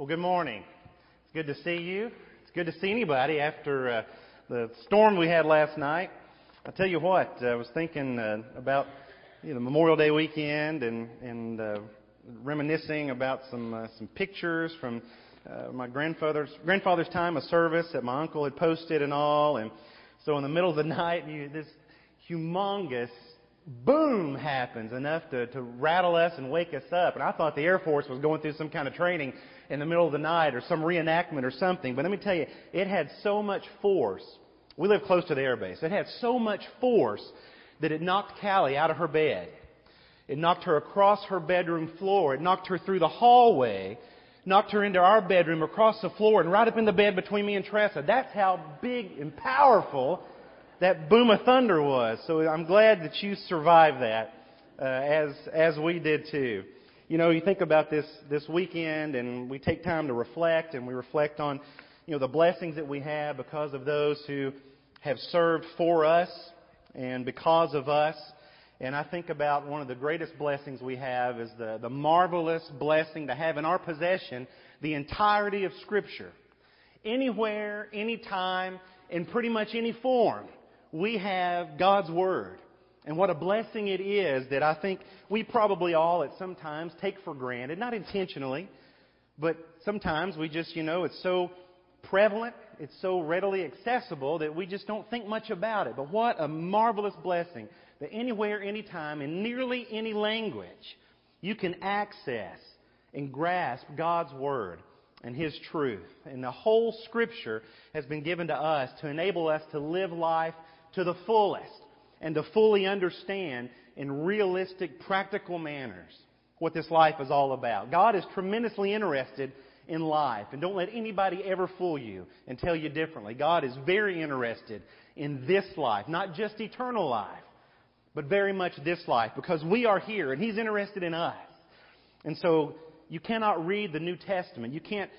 Well, good morning. It's good to see you. It's good to see anybody after uh, the storm we had last night. I tell you what, I was thinking uh, about you know Memorial Day weekend and and uh, reminiscing about some uh, some pictures from uh, my grandfather's grandfather's time of service that my uncle had posted and all. And so in the middle of the night, you, this humongous boom happens enough to, to rattle us and wake us up. And I thought the Air Force was going through some kind of training in the middle of the night or some reenactment or something. But let me tell you, it had so much force. We live close to the air base. It had so much force that it knocked Callie out of her bed. It knocked her across her bedroom floor. It knocked her through the hallway, knocked her into our bedroom across the floor and right up in the bed between me and Tressa. That's how big and powerful that boom of thunder was. So I'm glad that you survived that, uh, as as we did too. You know, you think about this this weekend, and we take time to reflect, and we reflect on, you know, the blessings that we have because of those who have served for us and because of us. And I think about one of the greatest blessings we have is the, the marvelous blessing to have in our possession the entirety of Scripture. Anywhere, anytime, in pretty much any form we have God's Word. And what a blessing it is that I think we probably all at some times take for granted, not intentionally, but sometimes we just, you know, it's so prevalent, it's so readily accessible that we just don't think much about it. But what a marvelous blessing that anywhere, anytime, in nearly any language, you can access and grasp God's Word and His truth. And the whole Scripture has been given to us to enable us to live life to the fullest and to fully understand in realistic, practical manners what this life is all about. God is tremendously interested in life. And don't let anybody ever fool you and tell you differently. God is very interested in this life, not just eternal life, but very much this life because we are here and He's interested in us. And so you cannot read the New Testament. You can't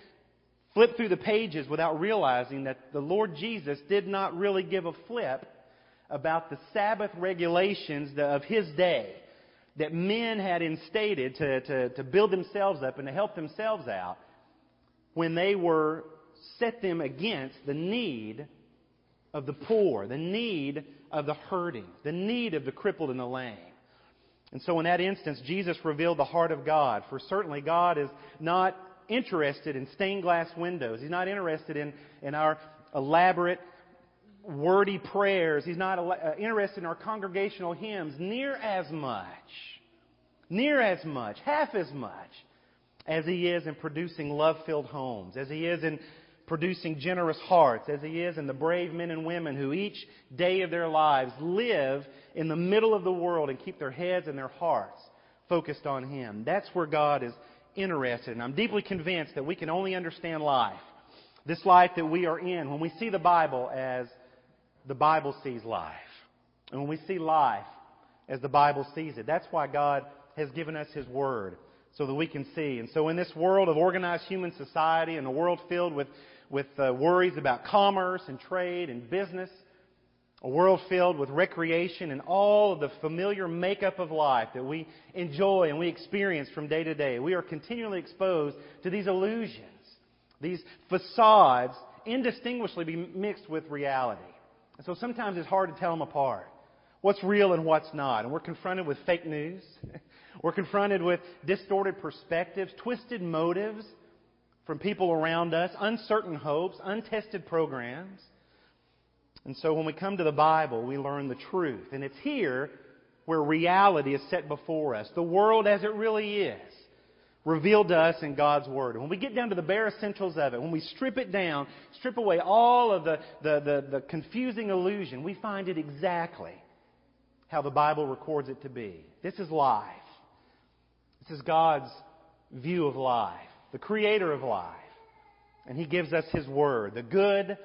flip through the pages without realizing that the Lord Jesus did not really give a flip about the Sabbath regulations of his day that men had instated to, to, to build themselves up and to help themselves out when they were set them against the need of the poor, the need of the hurting, the need of the crippled and the lame. And so in that instance, Jesus revealed the heart of God. For certainly God is not interested in stained glass windows. He's not interested in, in our elaborate wordy prayers. He's not uh, interested in our congregational hymns near as much, near as much, half as much as he is in producing love filled homes, as he is in producing generous hearts, as he is in the brave men and women who each day of their lives live in the middle of the world and keep their heads and their hearts focused on him. That's where God is interested. And I'm deeply convinced that we can only understand life, this life that we are in, when we see the Bible as the Bible sees life. And when we see life as the Bible sees it, that's why God has given us His Word so that we can see. And so in this world of organized human society and a world filled with, with uh, worries about commerce and trade and business, a world filled with recreation and all of the familiar makeup of life that we enjoy and we experience from day to day, we are continually exposed to these illusions, these facades indistinguishably mixed with reality. And so sometimes it's hard to tell them apart. What's real and what's not. And we're confronted with fake news. we're confronted with distorted perspectives, twisted motives from people around us, uncertain hopes, untested programs. And so when we come to the Bible, we learn the truth. And it's here where reality is set before us. The world as it really is revealed to us in God's Word. When we get down to the bare essentials of it, when we strip it down, strip away all of the, the, the, the, confusing illusion, we find it exactly how the Bible records it to be. This is life. This is God's view of life, the creator of life. And He gives us His Word, the good,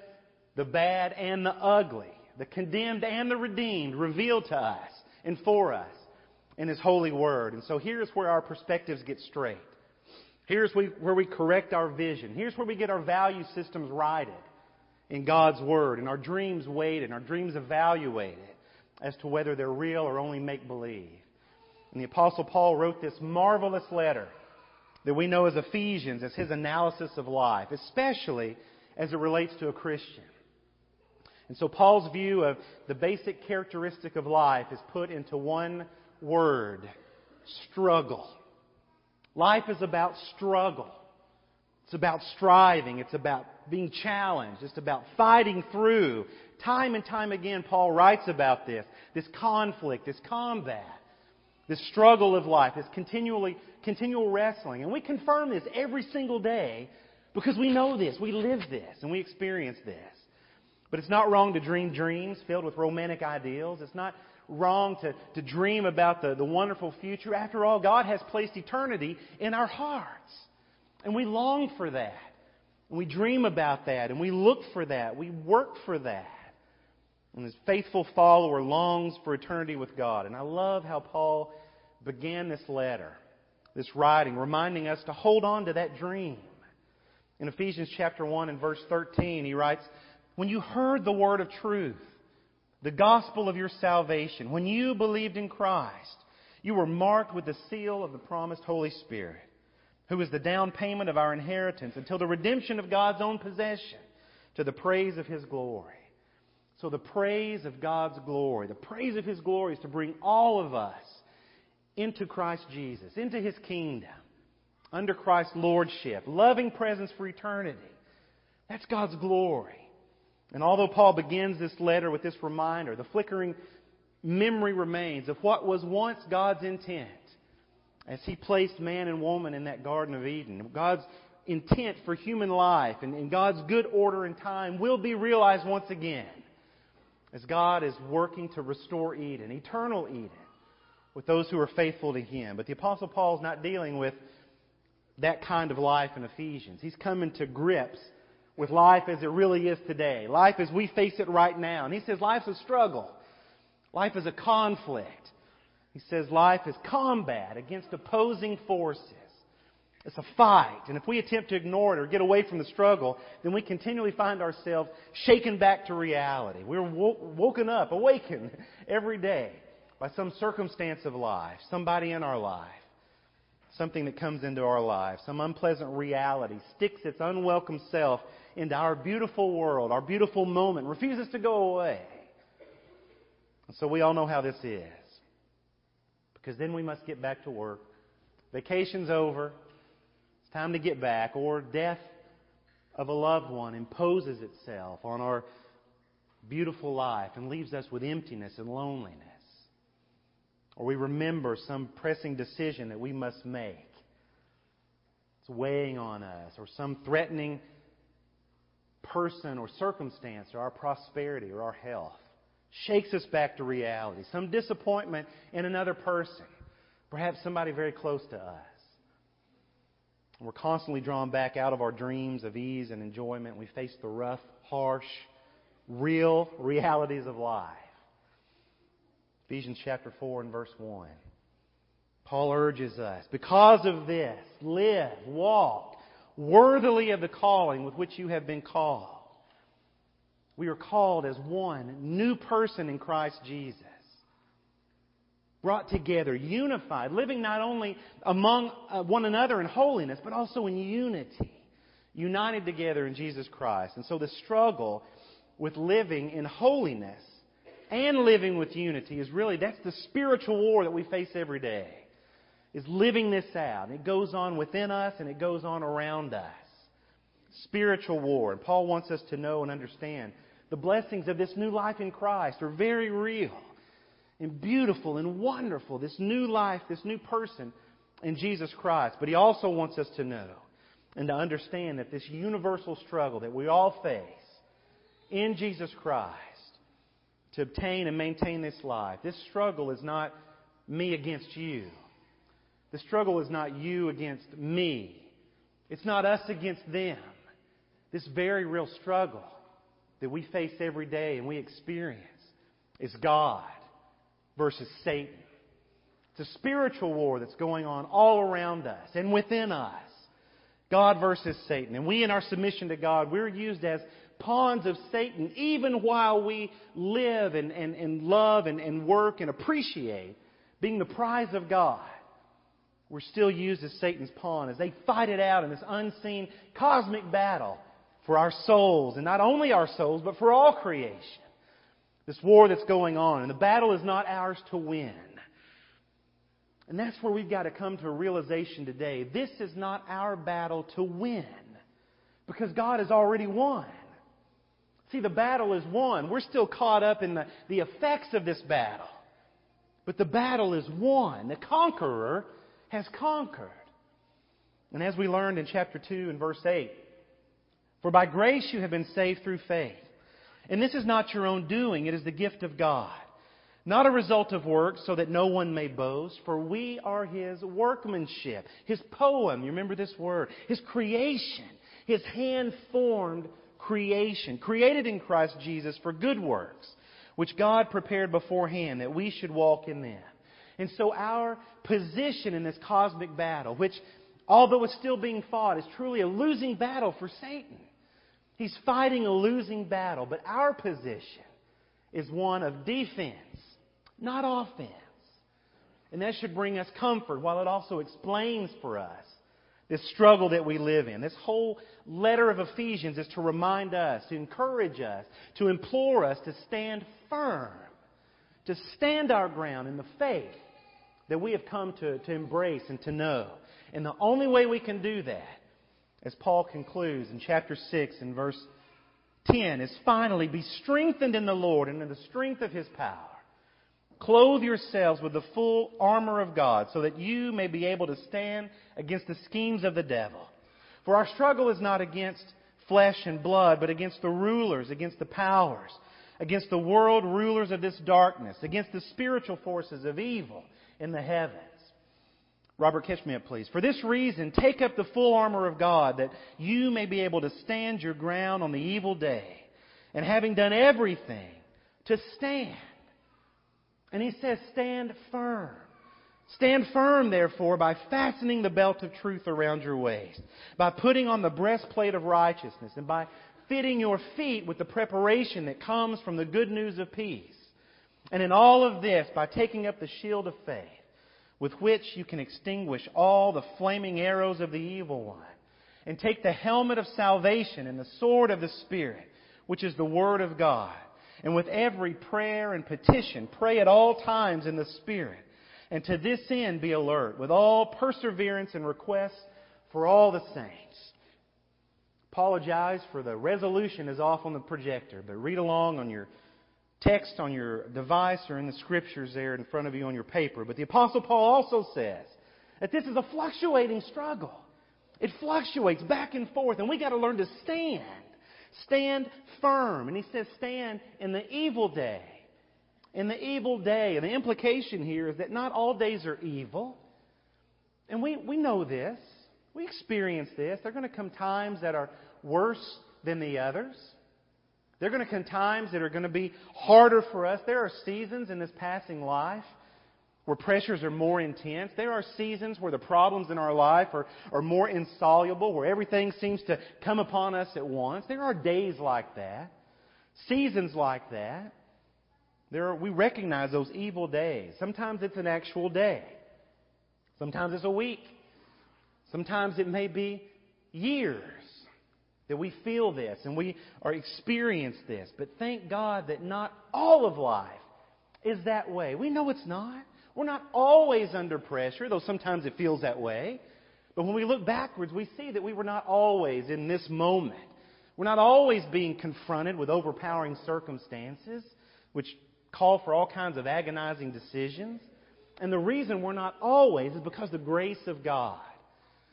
the bad, and the ugly, the condemned and the redeemed, revealed to us and for us in His holy word. And so here's where our perspectives get straight. Here's where we correct our vision. Here's where we get our value systems righted in God's Word and our dreams weighed and our dreams evaluated as to whether they're real or only make believe. And the Apostle Paul wrote this marvelous letter, that we know as Ephesians as his analysis of life, especially as it relates to a Christian. And so Paul's view of the basic characteristic of life is put into one word struggle. Life is about struggle. It's about striving. It's about being challenged. It's about fighting through. Time and time again, Paul writes about this this conflict, this combat, this struggle of life, this continually, continual wrestling. And we confirm this every single day because we know this, we live this, and we experience this. But it's not wrong to dream dreams filled with romantic ideals. It's not wrong to, to dream about the, the wonderful future. After all, God has placed eternity in our hearts. And we long for that. And we dream about that. And we look for that. We work for that. And this faithful follower longs for eternity with God. And I love how Paul began this letter, this writing, reminding us to hold on to that dream. In Ephesians chapter 1 and verse 13, he writes, When you heard the word of truth, the gospel of your salvation, when you believed in Christ, you were marked with the seal of the promised Holy Spirit, who is the down payment of our inheritance until the redemption of God's own possession to the praise of His glory. So the praise of God's glory, the praise of His glory is to bring all of us into Christ Jesus, into His kingdom, under Christ's lordship, loving presence for eternity. That's God's glory. And although Paul begins this letter with this reminder, the flickering memory remains of what was once God's intent as He placed man and woman in that Garden of Eden. God's intent for human life and, and God's good order and time will be realized once again as God is working to restore Eden, eternal Eden, with those who are faithful to Him. But the Apostle Paul is not dealing with that kind of life in Ephesians. He's coming to grips with life as it really is today, life as we face it right now. And he says life's a struggle, life is a conflict. He says life is combat against opposing forces. It's a fight. And if we attempt to ignore it or get away from the struggle, then we continually find ourselves shaken back to reality. We're woken up, awakened every day by some circumstance of life, somebody in our life something that comes into our lives, some unpleasant reality, sticks its unwelcome self into our beautiful world, our beautiful moment, refuses to go away. And so we all know how this is. Because then we must get back to work. Vacation's over. It's time to get back. Or death of a loved one imposes itself on our beautiful life and leaves us with emptiness and loneliness. Or we remember some pressing decision that we must make. It's weighing on us. Or some threatening person or circumstance or our prosperity or our health shakes us back to reality. Some disappointment in another person, perhaps somebody very close to us. We're constantly drawn back out of our dreams of ease and enjoyment. We face the rough, harsh, real realities of life. Ephesians chapter 4 and verse 1. Paul urges us, because of this, live, walk worthily of the calling with which you have been called. We are called as one new person in Christ Jesus. Brought together, unified, living not only among uh, one another in holiness, but also in unity. United together in Jesus Christ. And so the struggle with living in holiness and living with unity is really, that's the spiritual war that we face every day. Is living this out. It goes on within us and it goes on around us. Spiritual war. And Paul wants us to know and understand the blessings of this new life in Christ are very real and beautiful and wonderful. This new life, this new person in Jesus Christ. But he also wants us to know and to understand that this universal struggle that we all face in Jesus Christ to obtain and maintain this life. This struggle is not me against you. The struggle is not you against me. It's not us against them. This very real struggle that we face every day and we experience is God versus Satan. It's a spiritual war that's going on all around us and within us. God versus Satan. And we, in our submission to God, we're used as pawns of Satan, even while we live and, and, and love and, and work and appreciate being the prize of God. We're still used as Satan's pawn as they fight it out in this unseen cosmic battle for our souls, and not only our souls, but for all creation. This war that's going on, and the battle is not ours to win. And that's where we've got to come to a realization today. This is not our battle to win, because God has already won. See, the battle is won. We're still caught up in the, the effects of this battle. But the battle is won. The conqueror has conquered. And as we learned in chapter 2 and verse 8, for by grace you have been saved through faith. And this is not your own doing, it is the gift of God. Not a result of works, so that no one may boast, for we are His workmanship, His poem, you remember this word, His creation, His hand formed creation, created in Christ Jesus for good works, which God prepared beforehand that we should walk in them. And so our position in this cosmic battle, which, although it's still being fought, is truly a losing battle for Satan. He's fighting a losing battle, but our position is one of defense, not offense. And that should bring us comfort while it also explains for us this struggle that we live in. This whole letter of Ephesians is to remind us, to encourage us, to implore us to stand firm, to stand our ground in the faith that we have come to, to embrace and to know. And the only way we can do that, as Paul concludes in chapter 6 and verse 10, is finally be strengthened in the Lord and in the strength of his power. Clothe yourselves with the full armor of God so that you may be able to stand against the schemes of the devil. For our struggle is not against flesh and blood, but against the rulers, against the powers, against the world rulers of this darkness, against the spiritual forces of evil in the heavens. Robert, up, please. For this reason, take up the full armor of God that you may be able to stand your ground on the evil day. And having done everything, to stand. And he says, stand firm. Stand firm, therefore, by fastening the belt of truth around your waist, by putting on the breastplate of righteousness, and by fitting your feet with the preparation that comes from the good news of peace. And in all of this, by taking up the shield of faith, with which you can extinguish all the flaming arrows of the evil one, and take the helmet of salvation and the sword of the Spirit, which is the Word of God. And with every prayer and petition, pray at all times in the Spirit. And to this end, be alert, with all perseverance and requests for all the saints. Apologize for the resolution is off on the projector, but read along on your text on your device or in the scriptures there in front of you on your paper. But the Apostle Paul also says that this is a fluctuating struggle. It fluctuates back and forth, and we got to learn to stand. Stand firm. And he says, stand in the evil day. In the evil day. And the implication here is that not all days are evil. And we, we know this. We experience this. There are going to come times that are worse than the others. There are going to come times that are going to be harder for us. There are seasons in this passing life where pressures are more intense. There are seasons where the problems in our life are, are more insoluble, where everything seems to come upon us at once. There are days like that, seasons like that. There are, we recognize those evil days. Sometimes it's an actual day. Sometimes it's a week. Sometimes it may be years that we feel this and we are experience this. But thank God that not all of life is that way. We know it's not. We're not always under pressure, though sometimes it feels that way. But when we look backwards, we see that we were not always in this moment. We're not always being confronted with overpowering circumstances, which call for all kinds of agonizing decisions. And the reason we're not always is because the grace of God.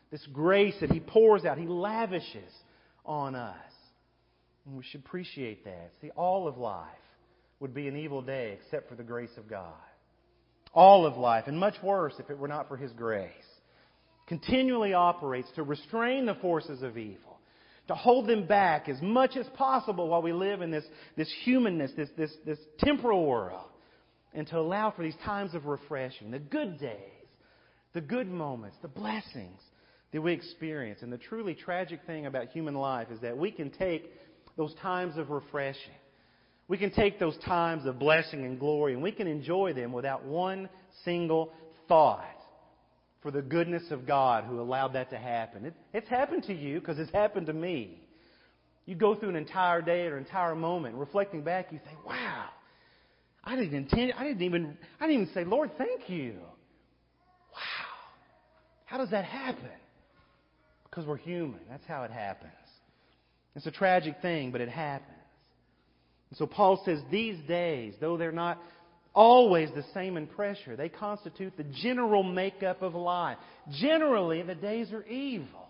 This grace that He pours out, He lavishes on us. And we should appreciate that. See, all of life would be an evil day except for the grace of God. All of life, and much worse if it were not for His grace, continually operates to restrain the forces of evil, to hold them back as much as possible while we live in this, this humanness, this, this, this temporal world, and to allow for these times of refreshing, the good days, the good moments, the blessings that we experience. And the truly tragic thing about human life is that we can take those times of refreshing. We can take those times of blessing and glory and we can enjoy them without one single thought for the goodness of God who allowed that to happen. It, it's happened to you because it's happened to me. You go through an entire day or an entire moment, reflecting back, you think, wow, I didn't intend, I didn't even, I didn't even say, Lord, thank you. Wow. How does that happen? Because we're human. That's how it happens. It's a tragic thing, but it happens. And so Paul says these days, though they're not always the same in pressure, they constitute the general makeup of life. Generally, the days are evil.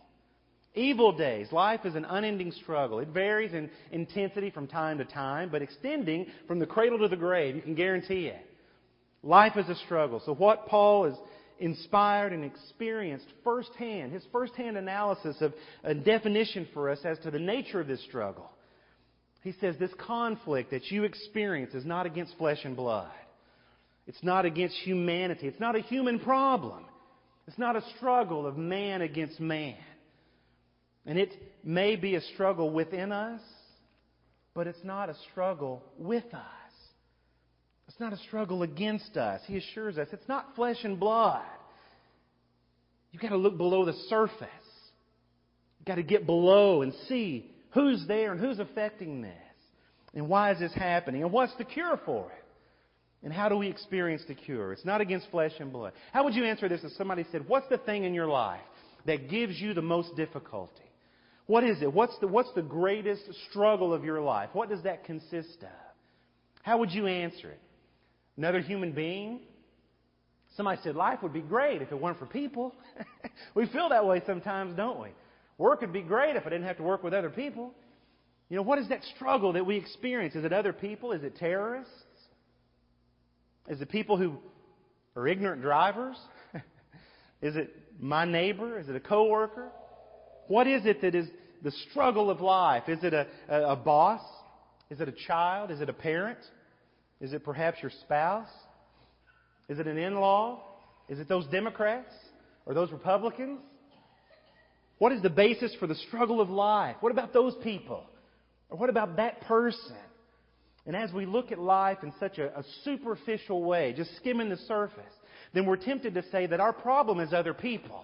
Evil days. Life is an unending struggle. It varies in intensity from time to time, but extending from the cradle to the grave, you can guarantee it. Life is a struggle. So what Paul has inspired and experienced firsthand, his firsthand analysis of a definition for us as to the nature of this struggle. He says this conflict that you experience is not against flesh and blood. It's not against humanity. It's not a human problem. It's not a struggle of man against man. And it may be a struggle within us, but it's not a struggle with us. It's not a struggle against us. He assures us it's not flesh and blood. You've got to look below the surface. You've got to get below and see who's there and who's affecting this. And why is this happening? And what's the cure for it? And how do we experience the cure? It's not against flesh and blood. How would you answer this if somebody said, What's the thing in your life that gives you the most difficulty? What is it? What's the, what's the greatest struggle of your life? What does that consist of? How would you answer it? Another human being? Somebody said life would be great if it weren't for people. we feel that way sometimes, don't we? Work would be great if I didn't have to work with other people. You know, what is that struggle that we experience? Is it other people? Is it terrorists? Is it people who are ignorant drivers? is it my neighbor? Is it a coworker? What is it that is the struggle of life? Is it a, a, a boss? Is it a child? Is it a parent? Is it perhaps your spouse? Is it an in law? Is it those Democrats or those Republicans? What is the basis for the struggle of life? What about those people? Or what about that person? And as we look at life in such a, a, superficial way, just skimming the surface, then we're tempted to say that our problem is other people.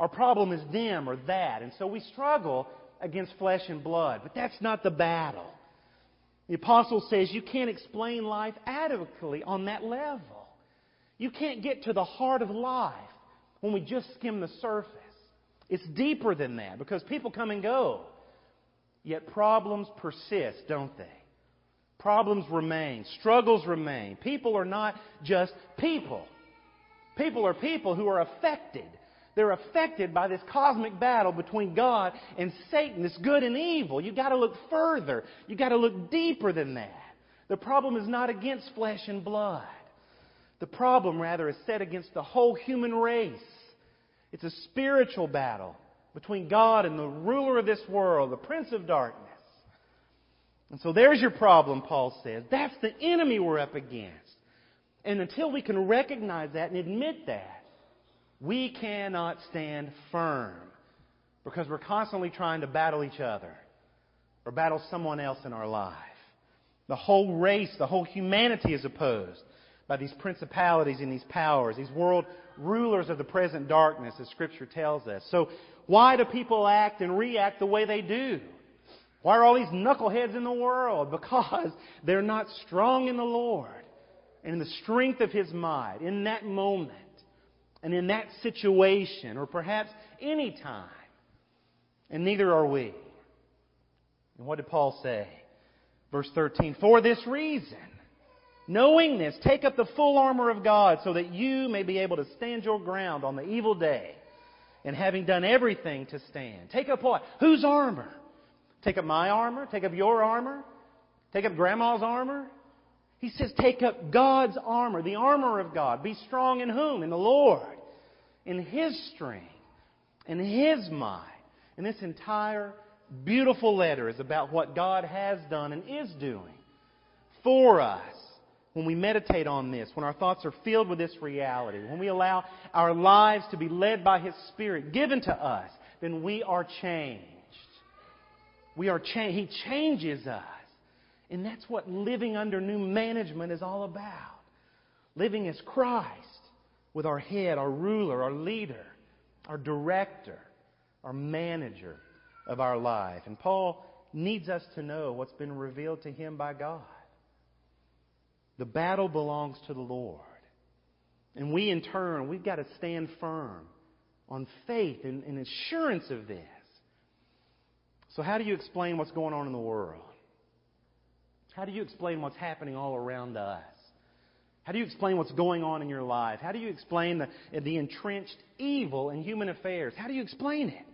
Our problem is them or that. And so we struggle against flesh and blood. But that's not the battle. The apostle says you can't explain life adequately on that level. You can't get to the heart of life when we just skim the surface. It's deeper than that because people come and go. Yet problems persist, don't they? Problems remain. Struggles remain. People are not just people. People are people who are affected they're affected by this cosmic battle between God and Satan, this good and evil. You've got to look further. You've got to look deeper than that. The problem is not against flesh and blood. The problem, rather, is set against the whole human race. It's a spiritual battle between God and the ruler of this world, the prince of darkness. And so there's your problem, Paul says. That's the enemy we're up against. And until we can recognize that and admit that, we cannot stand firm because we're constantly trying to battle each other or battle someone else in our life. The whole race, the whole humanity is opposed by these principalities and these powers, these world rulers of the present darkness, as Scripture tells us. So, why do people act and react the way they do? Why are all these knuckleheads in the world? Because they're not strong in the Lord and in the strength of His might in that moment and in that situation, or perhaps any time. And neither are we. And what did Paul say? Verse 13, For this reason, knowing this, take up the full armor of God so that you may be able to stand your ground on the evil day. And having done everything to stand. Take up what? Whose armor? Take up my armor? Take up your armor? Take up grandma's armor? He says, take up God's armor, the armor of God. Be strong in whom? In the Lord. In His strength. In His might. And this entire beautiful letter is about what God has done and is doing for us when we meditate on this, when our thoughts are filled with this reality, when we allow our lives to be led by His Spirit given to us, then we are changed. We are changed. He changes us. And that's what living under new management is all about. Living as Christ, with our head, our ruler, our leader, our director, our manager of our life. And Paul needs us to know what's been revealed to him by God. The battle belongs to the Lord. And we, in turn, we've got to stand firm on faith and, and assurance of this. So, how do you explain what's going on in the world? How do you explain what's happening all around us? How do you explain what's going on in your life? How do you explain the, the entrenched evil in human affairs? How do you explain it?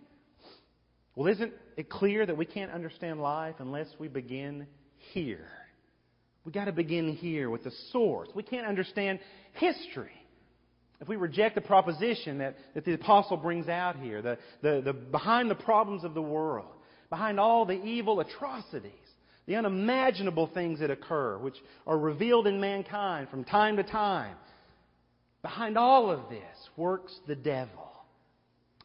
Well, isn't it clear that we can't understand life unless we begin here? We've got to begin here with the source. We can't understand history if we reject the proposition that, that the apostle brings out here, the, the, the, behind the problems of the world, behind all the evil atrocities, the unimaginable things that occur, which are revealed in mankind from time to time, behind all of this works the devil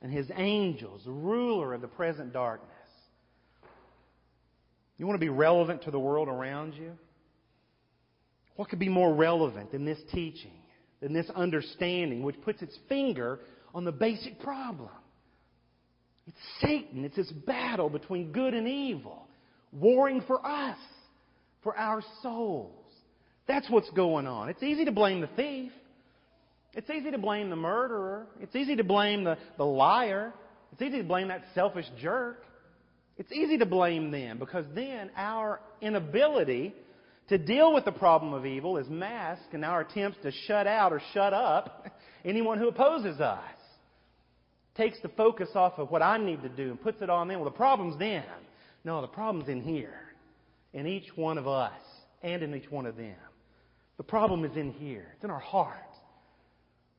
and his angels, the ruler of the present darkness. You want to be relevant to the world around you? What could be more relevant than this teaching, than this understanding, which puts its finger on the basic problem? It's Satan. It's this battle between good and evil, warring for us, for our souls. That's what's going on. It's easy to blame the thief. It's easy to blame the murderer. It's easy to blame the, the liar. It's easy to blame that selfish jerk. It's easy to blame them because then our inability to deal with the problem of evil is masked in our attempts to shut out or shut up anyone who opposes us. Takes the focus off of what I need to do and puts it on them. Well, the problem's them. No, the problem's in here. In each one of us and in each one of them. The problem is in here. It's in our hearts.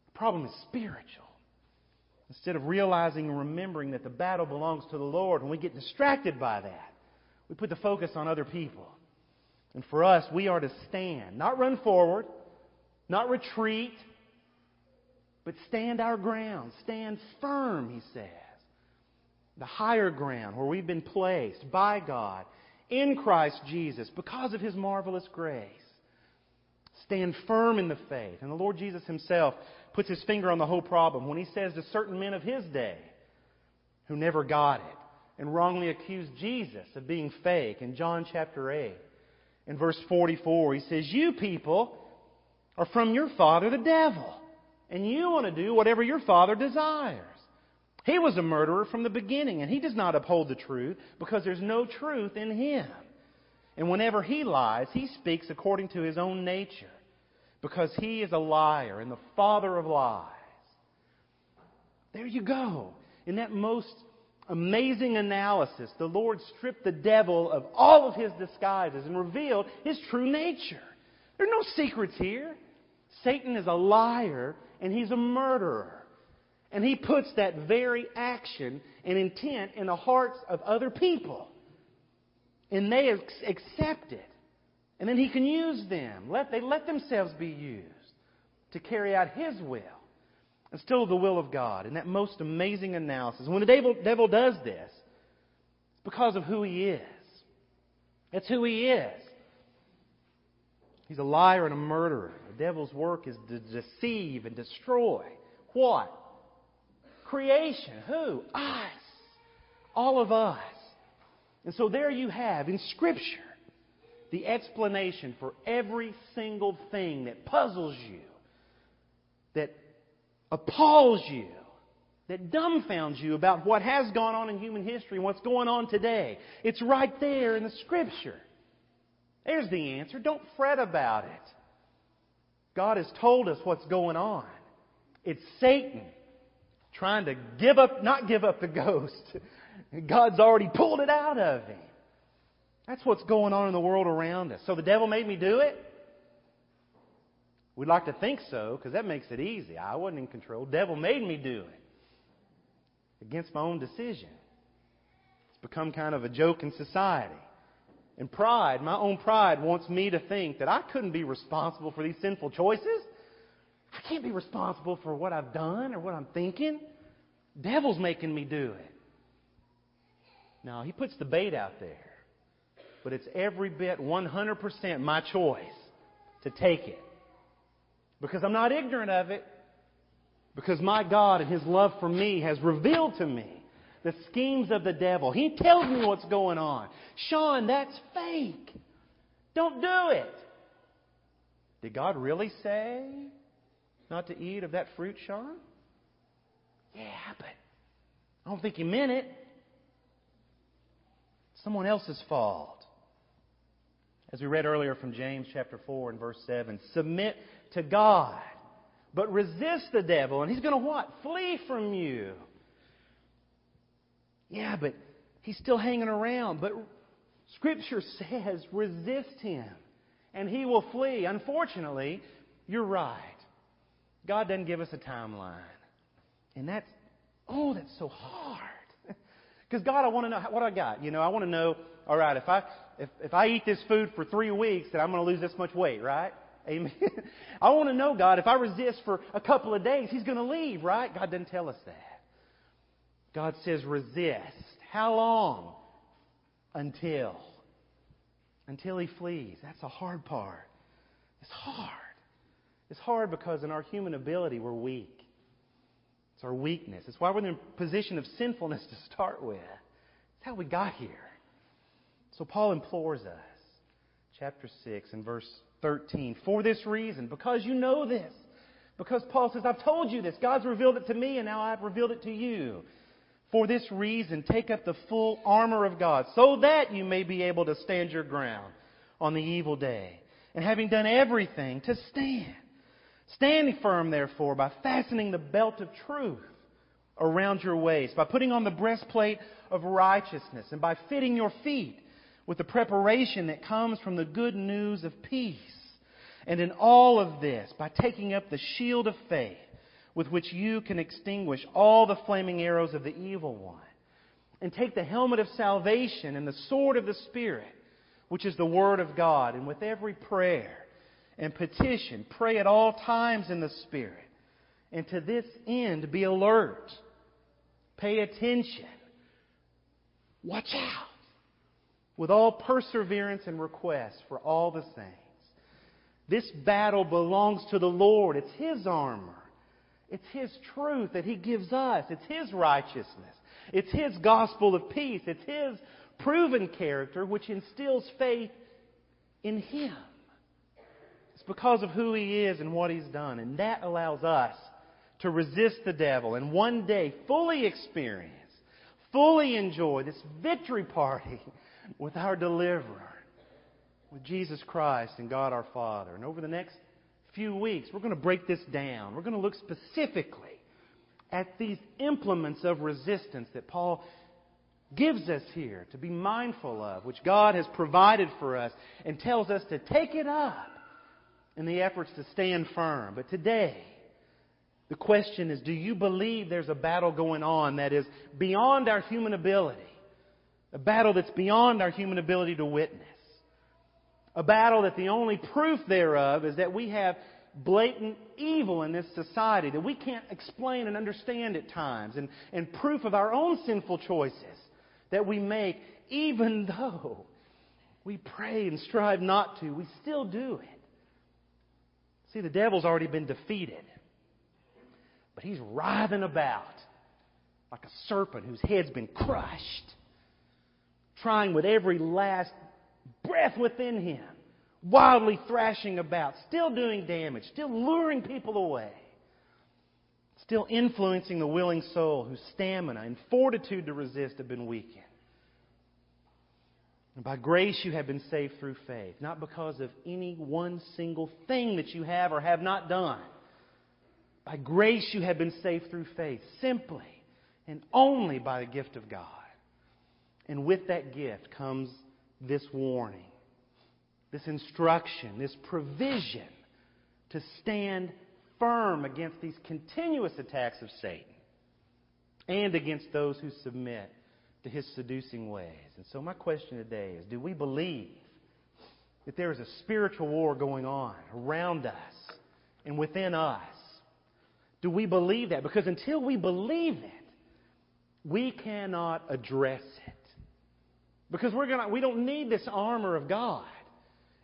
the problem is spiritual. Instead of realizing and remembering that the battle belongs to the Lord, when we get distracted by that, we put the focus on other people. And for us, we are to stand, not run forward, not retreat, but stand our ground. Stand firm, he says. The higher ground where we've been placed by God in Christ Jesus because of his marvelous grace. Stand firm in the faith. And the Lord Jesus himself puts his finger on the whole problem when he says to certain men of his day who never got it and wrongly accused Jesus of being fake in John chapter 8. In verse 44, he says, You people are from your father, the devil, and you want to do whatever your father desires. He was a murderer from the beginning, and he does not uphold the truth because there's no truth in him. And whenever he lies, he speaks according to his own nature because he is a liar and the father of lies. There you go. In that most amazing analysis, the Lord stripped the devil of all of his disguises and revealed his true nature. There are no secrets here. Satan is a liar and he's a murderer. And he puts that very action and intent in the hearts of other people. And they accept it. And then he can use them. Let, they let themselves be used to carry out his will and still the will of God And that most amazing analysis. When the devil, devil does this, it's because of who he is. That's who he is. He's a liar and a murderer. The devil's work is to deceive and destroy. What? Creation. Who? Us. All of us. And so there you have in Scripture the explanation for every single thing that puzzles you, that appalls you, that dumbfounds you about what has gone on in human history and what's going on today. It's right there in the Scripture. There's the answer. Don't fret about it. God has told us what's going on. It's Satan trying to give up, not give up the ghost. God's already pulled it out of him. That's what's going on in the world around us. So the devil made me do it? We'd like to think so, because that makes it easy. I wasn't in control. Devil made me do it. Against my own decision. It's become kind of a joke in society. And pride, my own pride, wants me to think that I couldn't be responsible for these sinful choices. I can't be responsible for what I've done or what I'm thinking. Devil's making me do it. No, he puts the bait out there but it's every bit 100% my choice to take it. Because I'm not ignorant of it. Because my God and His love for me has revealed to me the schemes of the devil. He tells me what's going on. Sean, that's fake. Don't do it. Did God really say not to eat of that fruit, Sean? Yeah, but I don't think He meant it. Someone else's fault. As we read earlier from James chapter 4 and verse 7, submit to God, but resist the devil, and he's going to what? Flee from you. Yeah, but he's still hanging around. But Scripture says resist him, and he will flee. Unfortunately, you're right. God doesn't give us a timeline. And that's, oh, that's so hard. Because God, I want to know what I got. You know, I want to know, all right, if I, if, if I eat this food for three weeks, then I'm going to lose this much weight, right? Amen. I want to know, God, if I resist for a couple of days, He's going to leave, right? God doesn't tell us that. God says resist. How long? Until. Until He flees. That's the hard part. It's hard. It's hard because in our human ability, we're weak. It's our weakness. It's why we're in a position of sinfulness to start with. It's how we got here. So Paul implores us, chapter 6 and verse 13, for this reason, because you know this. Because Paul says, I've told you this. God's revealed it to me, and now I've revealed it to you. For this reason, take up the full armor of God, so that you may be able to stand your ground on the evil day. And having done everything, to stand. Standing firm, therefore, by fastening the belt of truth around your waist, by putting on the breastplate of righteousness, and by fitting your feet with the preparation that comes from the good news of peace. And in all of this, by taking up the shield of faith, with which you can extinguish all the flaming arrows of the evil one. And take the helmet of salvation and the sword of the Spirit, which is the Word of God, and with every prayer and petition, pray at all times in the Spirit. And to this end, be alert. Pay attention. Watch out with all perseverance and request for all the saints. This battle belongs to the Lord. It's His armor. It's His truth that He gives us. It's His righteousness. It's His gospel of peace. It's His proven character which instills faith in Him. Because of who He is and what He's done. And that allows us to resist the devil and one day fully experience, fully enjoy this victory party with our deliverer, with Jesus Christ and God our Father. And over the next few weeks, we're going to break this down. We're going to look specifically at these implements of resistance that Paul gives us here to be mindful of, which God has provided for us and tells us to take it up in the efforts to stand firm. But today, the question is do you believe there's a battle going on that is beyond our human ability? A battle that's beyond our human ability to witness. A battle that the only proof thereof is that we have blatant evil in this society that we can't explain and understand at times, and, and proof of our own sinful choices that we make, even though we pray and strive not to, we still do it. See, the devil's already been defeated, but he's writhing about like a serpent whose head's been crushed trying with every last breath within him, wildly thrashing about, still doing damage, still luring people away, still influencing the willing soul whose stamina and fortitude to resist have been weakened. And by grace you have been saved through faith, not because of any one single thing that you have or have not done. By grace you have been saved through faith, simply and only by the gift of God. And with that gift comes this warning, this instruction, this provision to stand firm against these continuous attacks of Satan and against those who submit to his seducing ways. And so, my question today is do we believe that there is a spiritual war going on around us and within us? Do we believe that? Because until we believe it, we cannot address it. Because we're gonna, we don't need this armor of God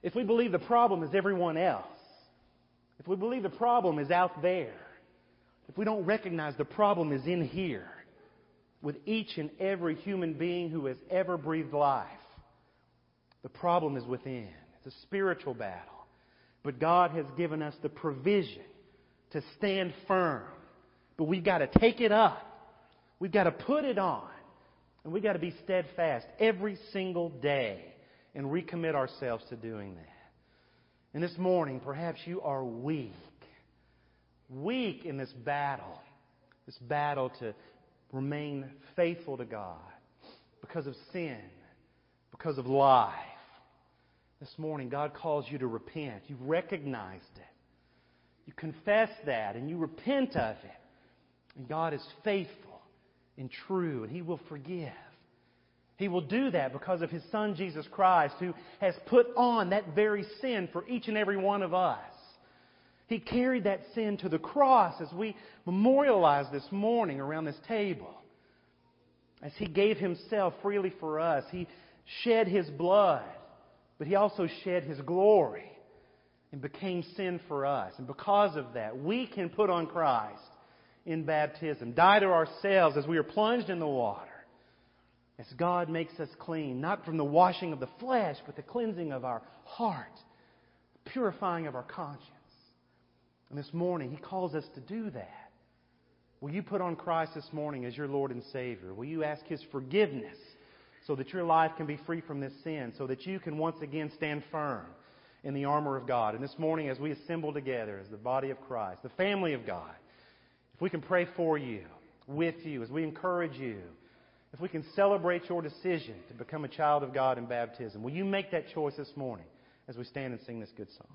if we believe the problem is everyone else. If we believe the problem is out there. If if we don't recognize the problem is in here with each and every human being who has ever breathed life, the problem is within. It's a spiritual battle. But God has given us the provision to stand firm. But we've got to take it up. We've got to put it on. And we've got to be steadfast every single day and recommit ourselves to doing that. And this morning, perhaps you are weak. Weak in this battle. This battle to remain faithful to God because of sin, because of life. This morning, God calls you to repent. You've recognized it. You confess that and you repent of it. And God is faithful and true, and He will forgive. He will do that because of His Son, Jesus Christ, who has put on that very sin for each and every one of us. He carried that sin to the cross as we memorialize this morning around this table. As He gave Himself freely for us, He shed His blood, but He also shed His glory and became sin for us. And because of that, we can put on Christ in baptism, die to ourselves as we are plunged in the water as God makes us clean, not from the washing of the flesh, but the cleansing of our heart, the purifying of our conscience. And this morning, He calls us to do that. Will you put on Christ this morning as your Lord and Savior? Will you ask His forgiveness so that your life can be free from this sin, so that you can once again stand firm in the armor of God? And this morning, as we assemble together as the body of Christ, the family of God, if we can pray for you, with you, as we encourage you, if we can celebrate your decision to become a child of God in baptism, will you make that choice this morning as we stand and sing this good song?